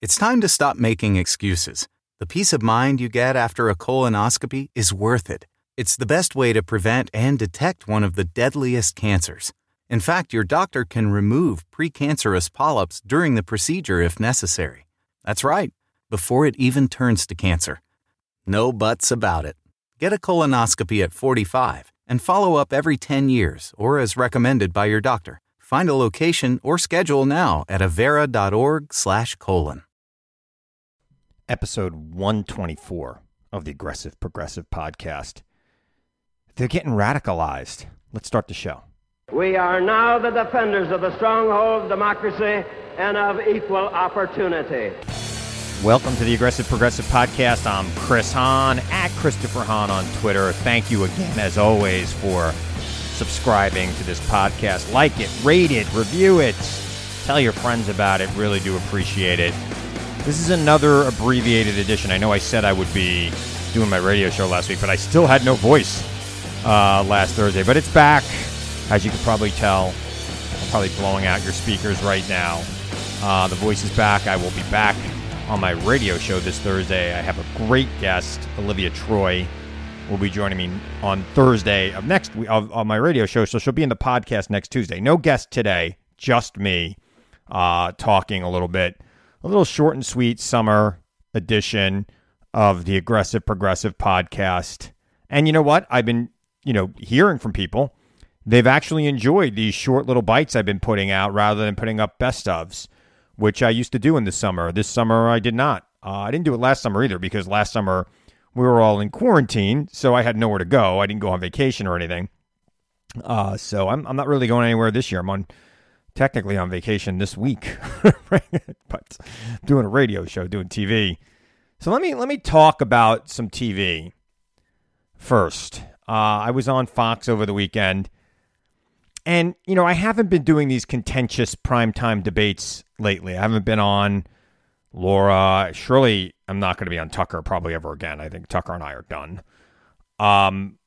It's time to stop making excuses. The peace of mind you get after a colonoscopy is worth it. It's the best way to prevent and detect one of the deadliest cancers. In fact, your doctor can remove precancerous polyps during the procedure if necessary. That's right, before it even turns to cancer. No buts about it. Get a colonoscopy at 45 and follow up every 10 years or as recommended by your doctor. Find a location or schedule now at avera.org/colon episode 124 of the Aggressive Progressive Podcast. They're getting radicalized. Let's start the show. We are now the defenders of the stronghold of democracy and of equal opportunity. Welcome to the Aggressive Progressive Podcast. I'm Chris Hahn at Christopher Hahn on Twitter. Thank you again, as always, for subscribing to this podcast. Like it, rate it, review it, tell your friends about it. Really do appreciate it. This is another abbreviated edition. I know I said I would be doing my radio show last week, but I still had no voice uh, last Thursday. But it's back, as you can probably tell. I'm probably blowing out your speakers right now. Uh, the voice is back. I will be back on my radio show this Thursday. I have a great guest, Olivia Troy, will be joining me on Thursday of next week of, of my radio show. So she'll be in the podcast next Tuesday. No guest today, just me uh, talking a little bit a little short and sweet summer edition of the Aggressive Progressive podcast. And you know what? I've been, you know, hearing from people. They've actually enjoyed these short little bites I've been putting out rather than putting up best ofs, which I used to do in the summer. This summer I did not. Uh, I didn't do it last summer either because last summer we were all in quarantine, so I had nowhere to go. I didn't go on vacation or anything. Uh, so I'm, I'm not really going anywhere this year. I'm on technically on vacation this week, but doing a radio show, doing TV. So let me let me talk about some TV first. Uh, I was on Fox over the weekend, and you know I haven't been doing these contentious primetime debates lately. I haven't been on Laura. Surely I'm not going to be on Tucker probably ever again. I think Tucker and I are done. Um,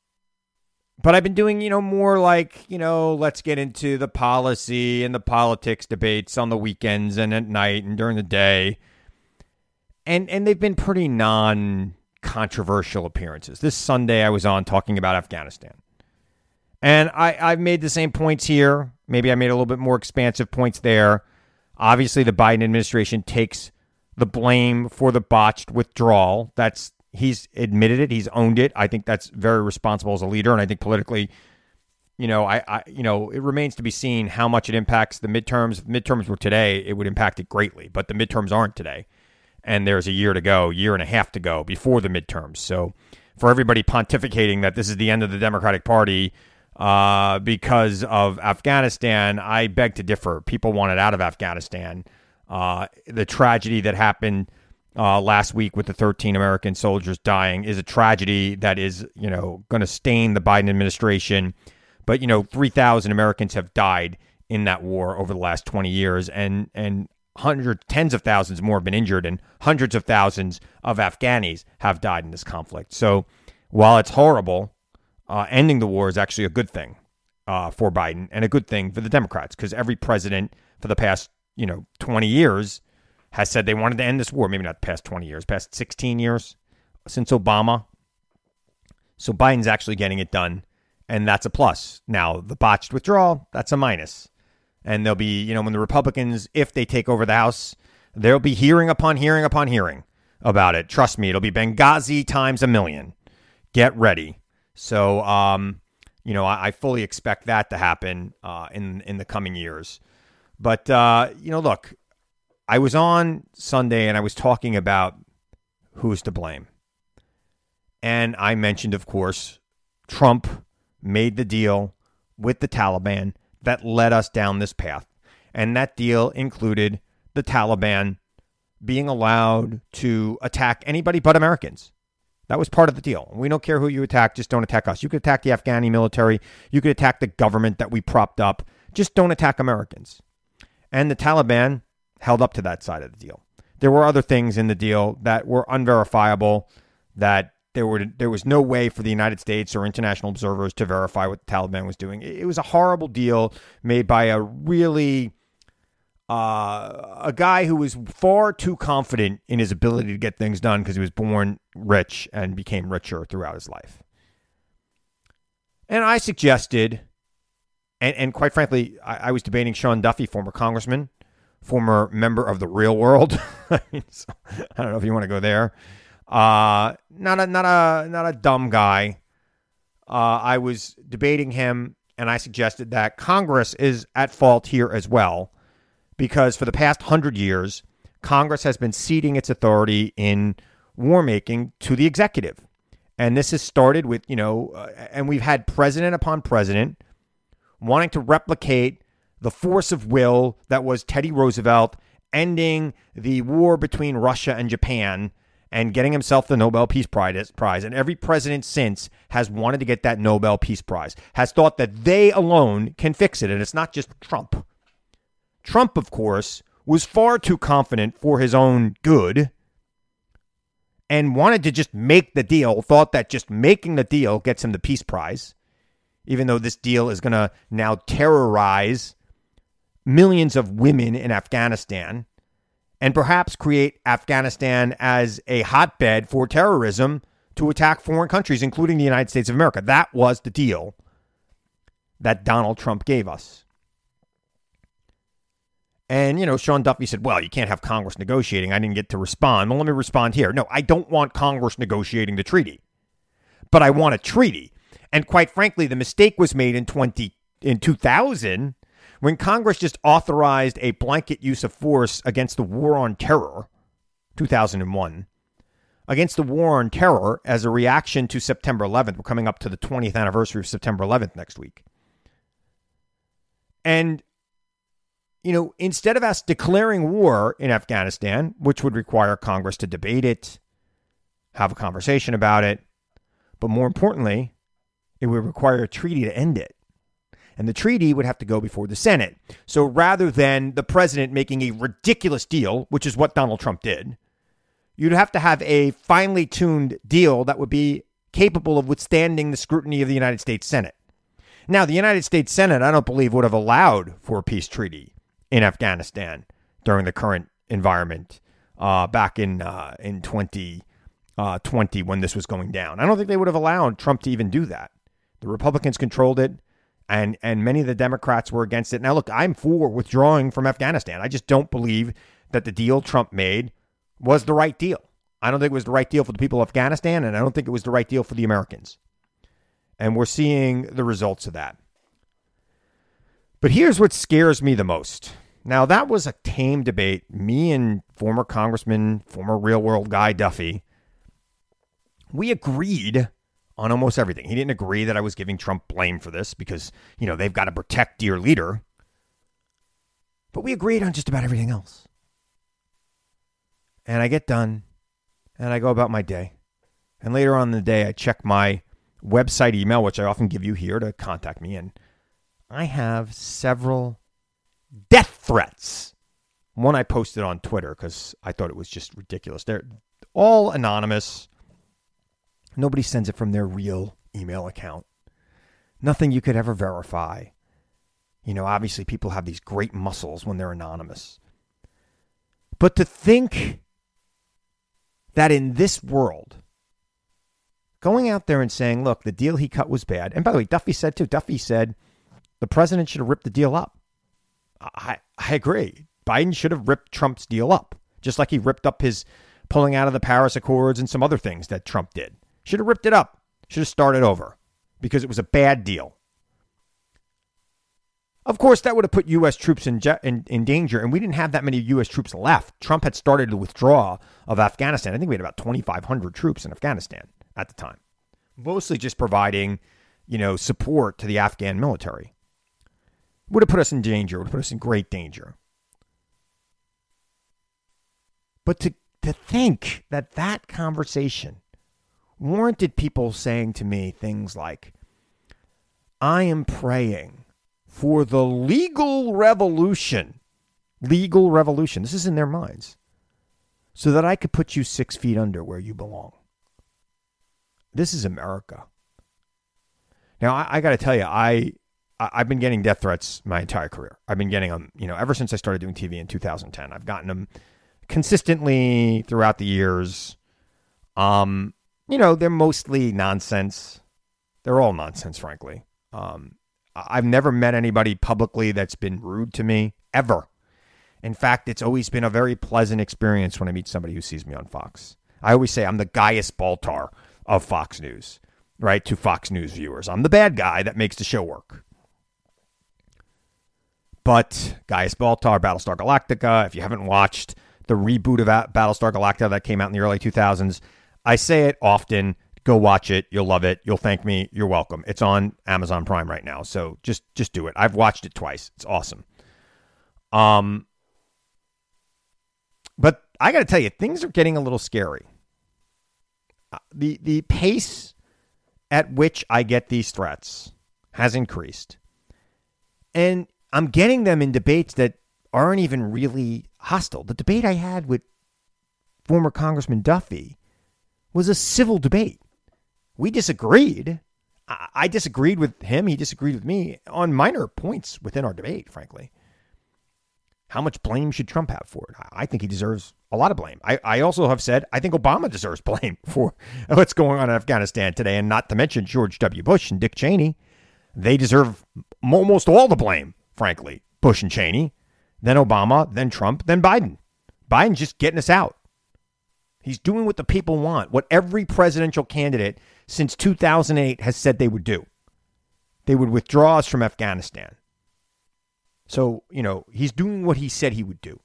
but I've been doing, you know, more like, you know, let's get into the policy and the politics debates on the weekends and at night and during the day. And and they've been pretty non controversial appearances. This Sunday I was on talking about Afghanistan. And I, I've made the same points here. Maybe I made a little bit more expansive points there. Obviously, the Biden administration takes the blame for the botched withdrawal. That's He's admitted it. He's owned it. I think that's very responsible as a leader, and I think politically, you know, I, I, you know, it remains to be seen how much it impacts the midterms. If midterms were today, it would impact it greatly, but the midterms aren't today, and there's a year to go, year and a half to go before the midterms. So, for everybody pontificating that this is the end of the Democratic Party uh, because of Afghanistan, I beg to differ. People wanted out of Afghanistan. Uh, the tragedy that happened uh, last week with the 13 American soldiers dying is a tragedy that is, you know, going to stain the Biden administration. But you know, 3,000 Americans have died in that war over the last 20 years, and and hundreds, tens of thousands more have been injured, and hundreds of thousands of Afghanis have died in this conflict. So, while it's horrible, uh, ending the war is actually a good thing uh, for Biden and a good thing for the Democrats because every president for the past you know 20 years has said they wanted to end this war. Maybe not the past 20 years, past 16 years since Obama. So Biden's actually getting it done, and that's a plus. Now, the botched withdrawal, that's a minus. And there'll be, you know, when the Republicans, if they take over the House, there'll be hearing upon hearing upon hearing about it. Trust me, it'll be Benghazi times a million. Get ready. So, um, you know, I, I fully expect that to happen uh, in in the coming years. But uh, you know, look, I was on Sunday and I was talking about who's to blame. And I mentioned, of course, Trump made the deal with the Taliban that led us down this path. And that deal included the Taliban being allowed to attack anybody but Americans. That was part of the deal. We don't care who you attack, just don't attack us. You could attack the Afghani military, you could attack the government that we propped up, just don't attack Americans. And the Taliban held up to that side of the deal. There were other things in the deal that were unverifiable that there were there was no way for the United States or international observers to verify what the Taliban was doing. It was a horrible deal made by a really uh, a guy who was far too confident in his ability to get things done because he was born rich and became richer throughout his life. And I suggested, and, and quite frankly, I, I was debating Sean Duffy, former congressman, former member of the real world. I, so, I don't know if you want to go there. Uh, not a not a not a dumb guy. Uh, I was debating him, and I suggested that Congress is at fault here as well because for the past hundred years, Congress has been ceding its authority in war making to the executive. And this has started with, you know, uh, and we've had president upon president wanting to replicate the force of will that was Teddy Roosevelt ending the war between Russia and Japan and getting himself the Nobel Peace Prize. And every president since has wanted to get that Nobel Peace Prize, has thought that they alone can fix it. And it's not just Trump. Trump, of course, was far too confident for his own good and wanted to just make the deal, thought that just making the deal gets him the Peace Prize, even though this deal is going to now terrorize millions of women in Afghanistan and perhaps create Afghanistan as a hotbed for terrorism to attack foreign countries, including the United States of America. That was the deal that Donald Trump gave us. And, you know, Sean Duffy said, well, you can't have Congress negotiating. I didn't get to respond. Well, let me respond here. No, I don't want Congress negotiating the treaty, but I want a treaty. And quite frankly, the mistake was made in 20, in 2000 when Congress just authorized a blanket use of force against the war on terror, 2001, against the war on terror as a reaction to September 11th. We're coming up to the 20th anniversary of September 11th next week. And you know, instead of us declaring war in Afghanistan, which would require Congress to debate it, have a conversation about it, but more importantly, it would require a treaty to end it. And the treaty would have to go before the Senate. So rather than the president making a ridiculous deal, which is what Donald Trump did, you'd have to have a finely tuned deal that would be capable of withstanding the scrutiny of the United States Senate. Now, the United States Senate, I don't believe, would have allowed for a peace treaty in Afghanistan during the current environment uh, back in uh, in 2020 uh, when this was going down. I don't think they would have allowed Trump to even do that. The Republicans controlled it, and and many of the Democrats were against it. Now, look, I'm for withdrawing from Afghanistan. I just don't believe that the deal Trump made was the right deal. I don't think it was the right deal for the people of Afghanistan, and I don't think it was the right deal for the Americans. And we're seeing the results of that. But here's what scares me the most now, that was a tame debate. Me and former Congressman, former real world guy Duffy, we agreed on almost everything. He didn't agree that I was giving Trump blame for this because, you know, they've got to protect dear leader. But we agreed on just about everything else. And I get done and I go about my day. And later on in the day, I check my website email, which I often give you here to contact me. And I have several death threats. One I posted on Twitter because I thought it was just ridiculous. They're all anonymous. Nobody sends it from their real email account. Nothing you could ever verify. You know, obviously, people have these great muscles when they're anonymous. But to think that in this world, going out there and saying, look, the deal he cut was bad. And by the way, Duffy said too, Duffy said the president should have ripped the deal up. I, I agree. Biden should have ripped Trump's deal up, just like he ripped up his pulling out of the Paris Accords and some other things that Trump did. Should have ripped it up. Should have started over because it was a bad deal. Of course, that would have put U.S. troops in, in, in, danger, and we didn't have that many U.S. troops left. Trump had started to withdraw of Afghanistan. I think we had about 2,500 troops in Afghanistan at the time, mostly just providing, you know, support to the Afghan military would have put us in danger, would have put us in great danger. But to, to think that that conversation warranted people saying to me things like, I am praying for the legal revolution. Legal revolution. This is in their minds. So that I could put you six feet under where you belong. This is America. Now, I, I got to tell you, I I've been getting death threats my entire career. I've been getting them, you know, ever since I started doing TV in 2010. I've gotten them consistently throughout the years. Um, you know, they're mostly nonsense. They're all nonsense, frankly. Um, I've never met anybody publicly that's been rude to me ever. In fact, it's always been a very pleasant experience when I meet somebody who sees me on Fox. I always say I'm the Gaius Baltar of Fox News, right? To Fox News viewers, I'm the bad guy that makes the show work. But Gaius Baltar, Battlestar Galactica, if you haven't watched the reboot of Battlestar Galactica that came out in the early 2000s, I say it often. Go watch it. You'll love it. You'll thank me. You're welcome. It's on Amazon Prime right now. So just just do it. I've watched it twice. It's awesome. Um but I got to tell you things are getting a little scary. Uh, the the pace at which I get these threats has increased. And I'm getting them in debates that aren't even really hostile. The debate I had with former Congressman Duffy was a civil debate. We disagreed. I disagreed with him. He disagreed with me on minor points within our debate, frankly. How much blame should Trump have for it? I think he deserves a lot of blame. I, I also have said I think Obama deserves blame for what's going on in Afghanistan today, and not to mention George W. Bush and Dick Cheney. They deserve almost all the blame frankly. Bush and Cheney, then Obama, then Trump, then Biden. Biden's just getting us out. He's doing what the people want, what every presidential candidate since 2008 has said they would do. They would withdraw us from Afghanistan. So, you know, he's doing what he said he would do.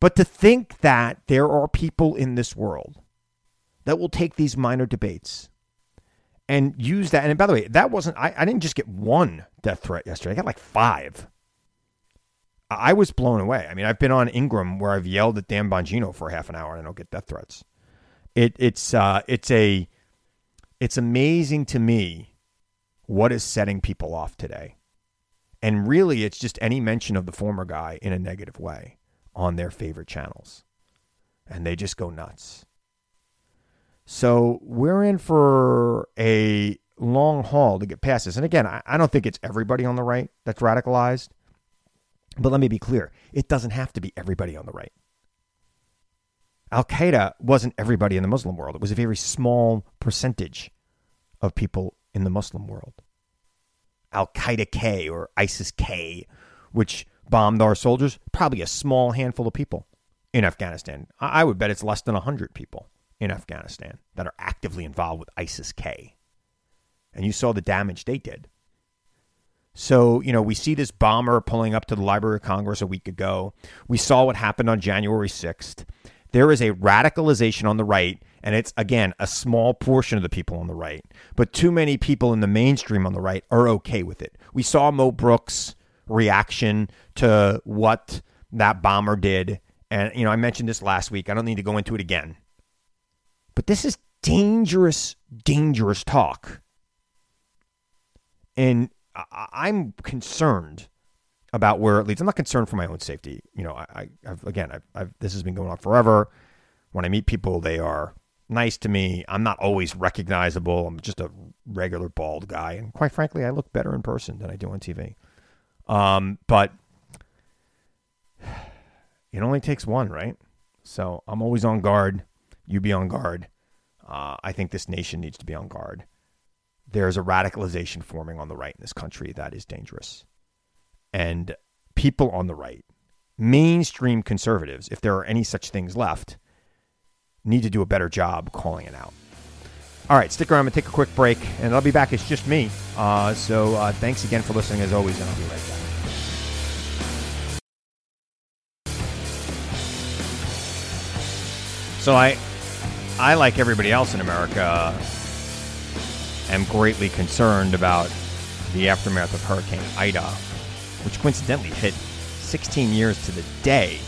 But to think that there are people in this world that will take these minor debates and use that. And by the way, that wasn't, I, I didn't just get one death threat yesterday, I got like five. I was blown away. I mean, I've been on Ingraham where I've yelled at Dan Bongino for half an hour and I don't get death threats. It, it's, uh, it's a, it's amazing to me what is setting people off today. And really, it's just any mention of the former guy in a negative way on their favorite channels. And they just go nuts. So we're in for a long haul to get past this. And again, I, I don't think it's everybody on the right that's radicalized. But let me be clear it doesn't have to be everybody on the right. Al Qaeda wasn't everybody in the Muslim world, it was a very small percentage of people in the Muslim world. Al Qaeda K or ISIS K, which bombed our soldiers, probably a small handful of people in Afghanistan. I would bet it's less than 100 people in Afghanistan that are actively involved with ISIS K. And you saw the damage they did. So, you know, we see this bomber pulling up to the Library of Congress a week ago. We saw what happened on January 6th. There is a radicalization on the right, and it's, again, a small portion of the people on the right. But too many people in the mainstream on the right are okay with it. We saw Mo Brooks' reaction to what that bomber did. And, you know, I mentioned this last week. I don't need to go into it again. But this is dangerous, dangerous talk. And I'm concerned about where it leads. I'm not concerned for my own safety. You know, I, have again, I've, I've, this has been going on forever. When I meet people, they are nice to me. I'm not always recognizable. I'm just a regular bald guy, and quite frankly, I look better in person than I do on TV. Um, but it only takes one, right? So I'm always on guard you be on guard. Uh, I think this nation needs to be on guard. There's a radicalization forming on the right in this country that is dangerous. And people on the right, mainstream conservatives, if there are any such things left, need to do a better job calling it out. All right, stick around and take a quick break, and I'll be back. It's just me. Uh, so uh, thanks again for listening, as always, and I'll be right back. So I I, like everybody else in America, am greatly concerned about the aftermath of Hurricane Ida, which coincidentally hit 16 years to the day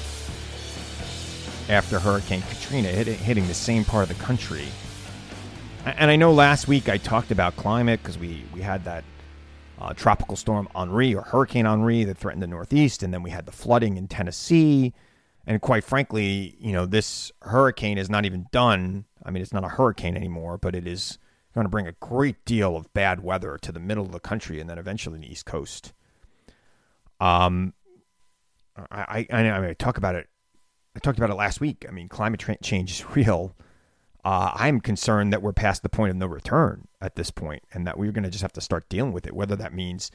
after Hurricane Katrina hit, hitting the same part of the country. And I know last week I talked about climate because we, we had that uh, tropical storm Henri or Hurricane Henri that threatened the Northeast, and then we had the flooding in Tennessee. And quite frankly, you know, this hurricane is not even done. I mean, it's not a hurricane anymore, but it is going to bring a great deal of bad weather to the middle of the country and then eventually the East Coast. Um, I, I, I, mean, I talk about it. I talked about it last week. I mean, climate change is real. Uh, I'm concerned that we're past the point of no return at this point, and that we're going to just have to start dealing with it. Whether that means,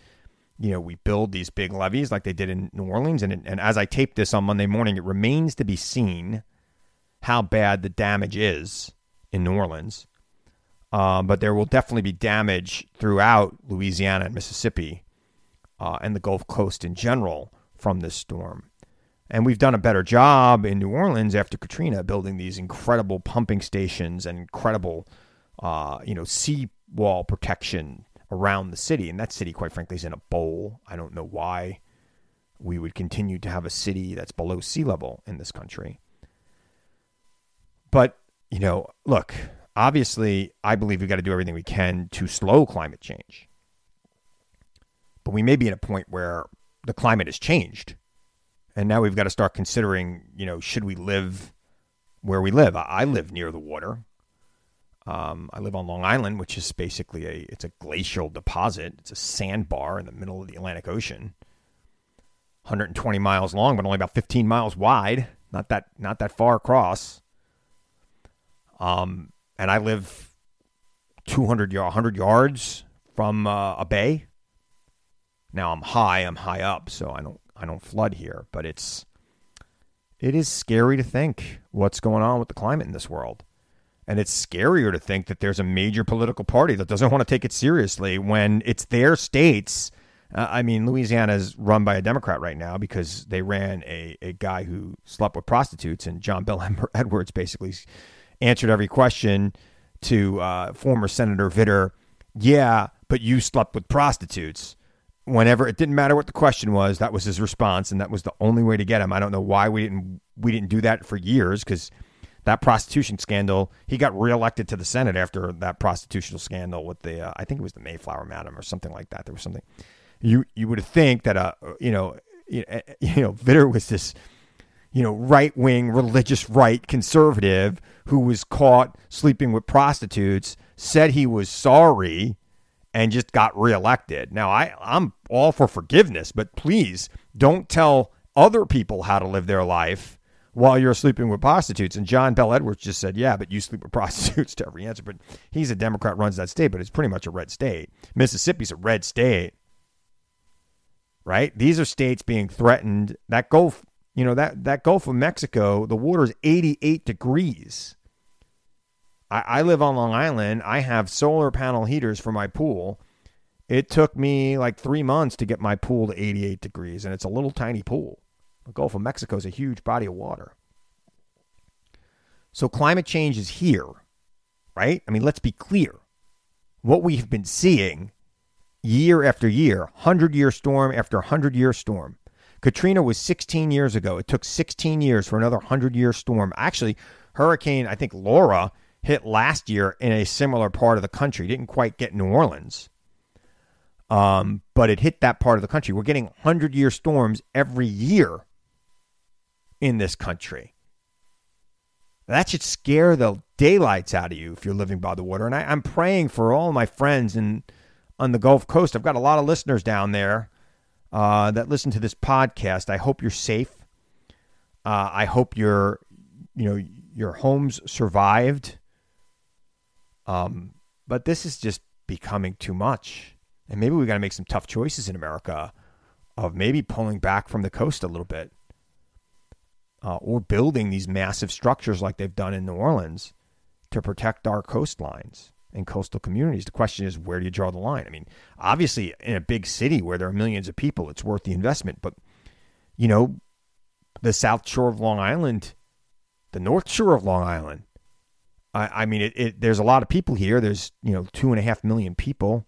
you know, we build these big levees like they did in New Orleans, and and as I tape this on Monday morning, it remains to be seen how bad the damage is in New Orleans. Uh, but there will definitely be damage throughout Louisiana and Mississippi uh, and the Gulf Coast in general from this storm. And we've done a better job in New Orleans after Katrina building these incredible pumping stations and incredible, uh, you know, sea wall protection around the city. And that city, quite frankly, is in a bowl. I don't know why we would continue to have a city that's below sea level in this country. But, you know, look, obviously, I believe we've got to do everything we can to slow climate change. But we may be at a point where the climate has changed. And now we've got to start considering, you know, should we live where we live? I live near the water. Um, I live on Long Island, which is basically a it's a glacial deposit. It's a sandbar in the middle of the Atlantic Ocean. 120 miles long, but only about 15 miles wide. Not that not that far across. Um, and I live 200 100 yards from uh, a bay. Now I'm high, I'm high up, so I don't I don't flood here, but it's it is scary to think what's going on with the climate in this world. And it's scarier to think that there's a major political party that doesn't want to take it seriously when it's their states. Uh, I mean, Louisiana is run by a Democrat right now because they ran a, a guy who slept with prostitutes, and John Bel Edwards basically answered every question to uh, former Senator Vitter. Yeah, but you slept with prostitutes. Whenever it didn't matter what the question was, that was his response, and that was the only way to get him. I don't know why we didn't we didn't do that for years because that prostitution scandal. He got reelected to the Senate after that prostitutional scandal with the uh, I think it was the Mayflower Madam or something like that. There was something you you would think that uh you know you know Vitter was this you know, right wing, religious right conservative who was caught sleeping with prostitutes, said he was sorry, and just got reelected. Now, I, I'm all for forgiveness, but please don't tell other people how to live their life while you're sleeping with prostitutes. And John Bel Edwards just said, yeah, but you sleep with prostitutes to every answer. But he's a Democrat, runs that state, but it's pretty much a red state. Mississippi's a red state, right? These are states being threatened. That Gulf you know, that, that Gulf of Mexico, the water is 88 degrees. I, I live on Long Island. I have solar panel heaters for my pool. It took me like three months to get my pool to 88 degrees, and it's a little tiny pool. The Gulf of Mexico is a huge body of water. So climate change is here, right? I mean, let's be clear. What we have been seeing year after year, 100 year storm after 100 year storm, Katrina was 16 years ago. It took 16 years for another 100 year storm. Actually, Hurricane, I think Laura hit last year in a similar part of the country. Didn't quite get New Orleans, um, but it hit that part of the country. We're getting 100 year storms every year in this country. That should scare the daylights out of you if you're living by the water. And I, am praying for all my friends in on the Gulf Coast. I've got a lot of listeners down there uh, that listen to this podcast. I hope you're safe. Uh, I hope your, you know, your homes survived. Um, but this is just becoming too much, and maybe we got to make some tough choices in America, of maybe pulling back from the coast a little bit, uh, or building these massive structures like they've done in New Orleans to protect our coastlines and coastal communities. The question is, where do you draw the line? I mean, obviously, in a big city where there are millions of people, it's worth the investment. But, you know, the South Shore of Long Island, the North Shore of Long Island, I, I mean, it, it, there's a lot of people here. There's, you know, two and a half million people,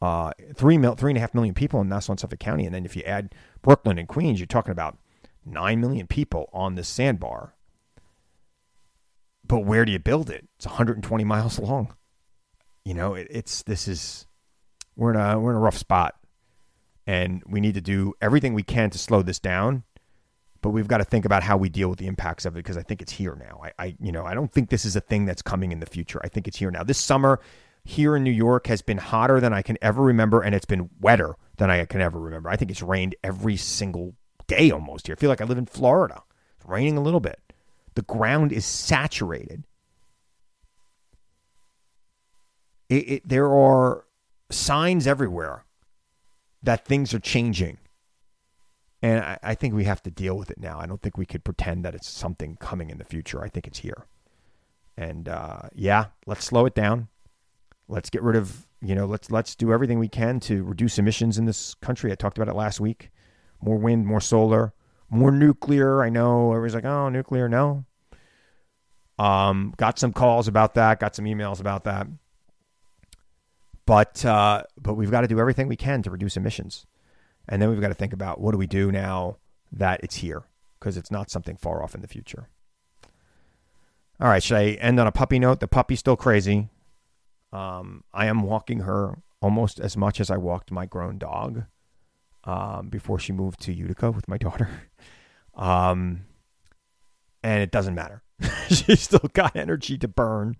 uh, three, mil, three and a half million people in Nassau and Suffolk County. And then if you add Brooklyn and Queens, you're talking about nine million people on this sandbar. but where do you build it? It's 120 miles long. You know, it, it's this is we're in a we're in a rough spot, and we need to do everything we can to slow this down. But we've got to think about how we deal with the impacts of it because I think it's here now. I, I you know I don't think this is a thing that's coming in the future. I think it's here now. This summer here in New York has been hotter than I can ever remember, and it's been wetter than I can ever remember. I think it's rained every single day almost here. I feel like I live in Florida. It's raining a little bit. The ground is saturated. It, it, there are signs everywhere that things are changing. And I, I, think we have to deal with it now. I don't think we could pretend that it's something coming in the future. I think it's here. And uh, yeah, let's slow it down. Let's get rid of, you know, let's let's do everything we can to reduce emissions in this country. I talked about it last week. More wind, more solar, more nuclear. I know everybody's like, oh, nuclear. No. Um, got some calls about that. Got some emails about that. But uh, but we've got to do everything we can to reduce emissions, and then we've got to think about what do we do now that it's here because it's not something far off in the future. All right, should I end on a puppy note? The puppy's still crazy. Um, I am walking her almost as much as I walked my grown dog um, before she moved to Utica with my daughter. Um, and it doesn't matter. She's still got energy to burn.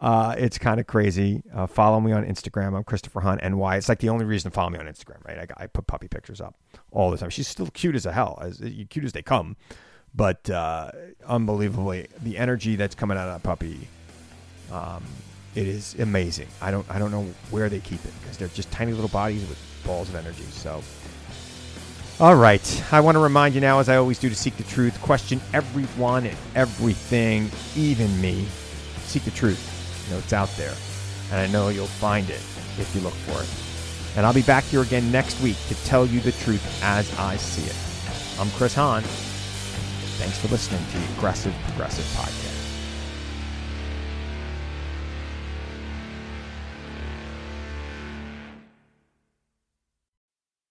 Uh, it's kind of crazy. Uh, follow me on Instagram. I'm Christopher Hahn NY. It's like the only reason to follow me on Instagram, right? I, I, put puppy pictures up all the time. She's still cute as a hell, as cute as they come. But uh, unbelievably, the energy that's coming out of that puppy, um, it is amazing. I don't I don't know where they keep it because they're just tiny little bodies with balls of energy. So all right. I want to remind you now, as I always do, to seek the truth, question everyone and everything, even me. Seek the truth. You know, it's out there. And I know you'll find it if you look for it. And I'll be back here again next week to tell you the truth as I see it. I'm Chris Hahn. Thanks for listening to the Aggressive Progressive Podcast.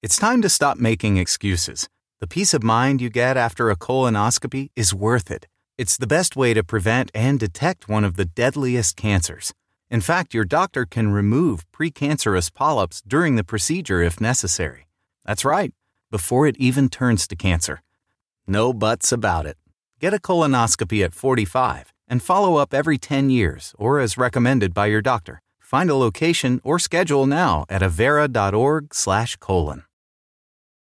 It's time to stop making excuses. The peace of mind you get after a colonoscopy is worth it. It's the best way to prevent and detect one of the deadliest cancers. In fact, your doctor can remove precancerous polyps during the procedure if necessary. That's right, before it even turns to cancer. No buts about it. Get a colonoscopy at 45 and follow up every 10 years or as recommended by your doctor. Find a location or schedule now at avera.org/colon.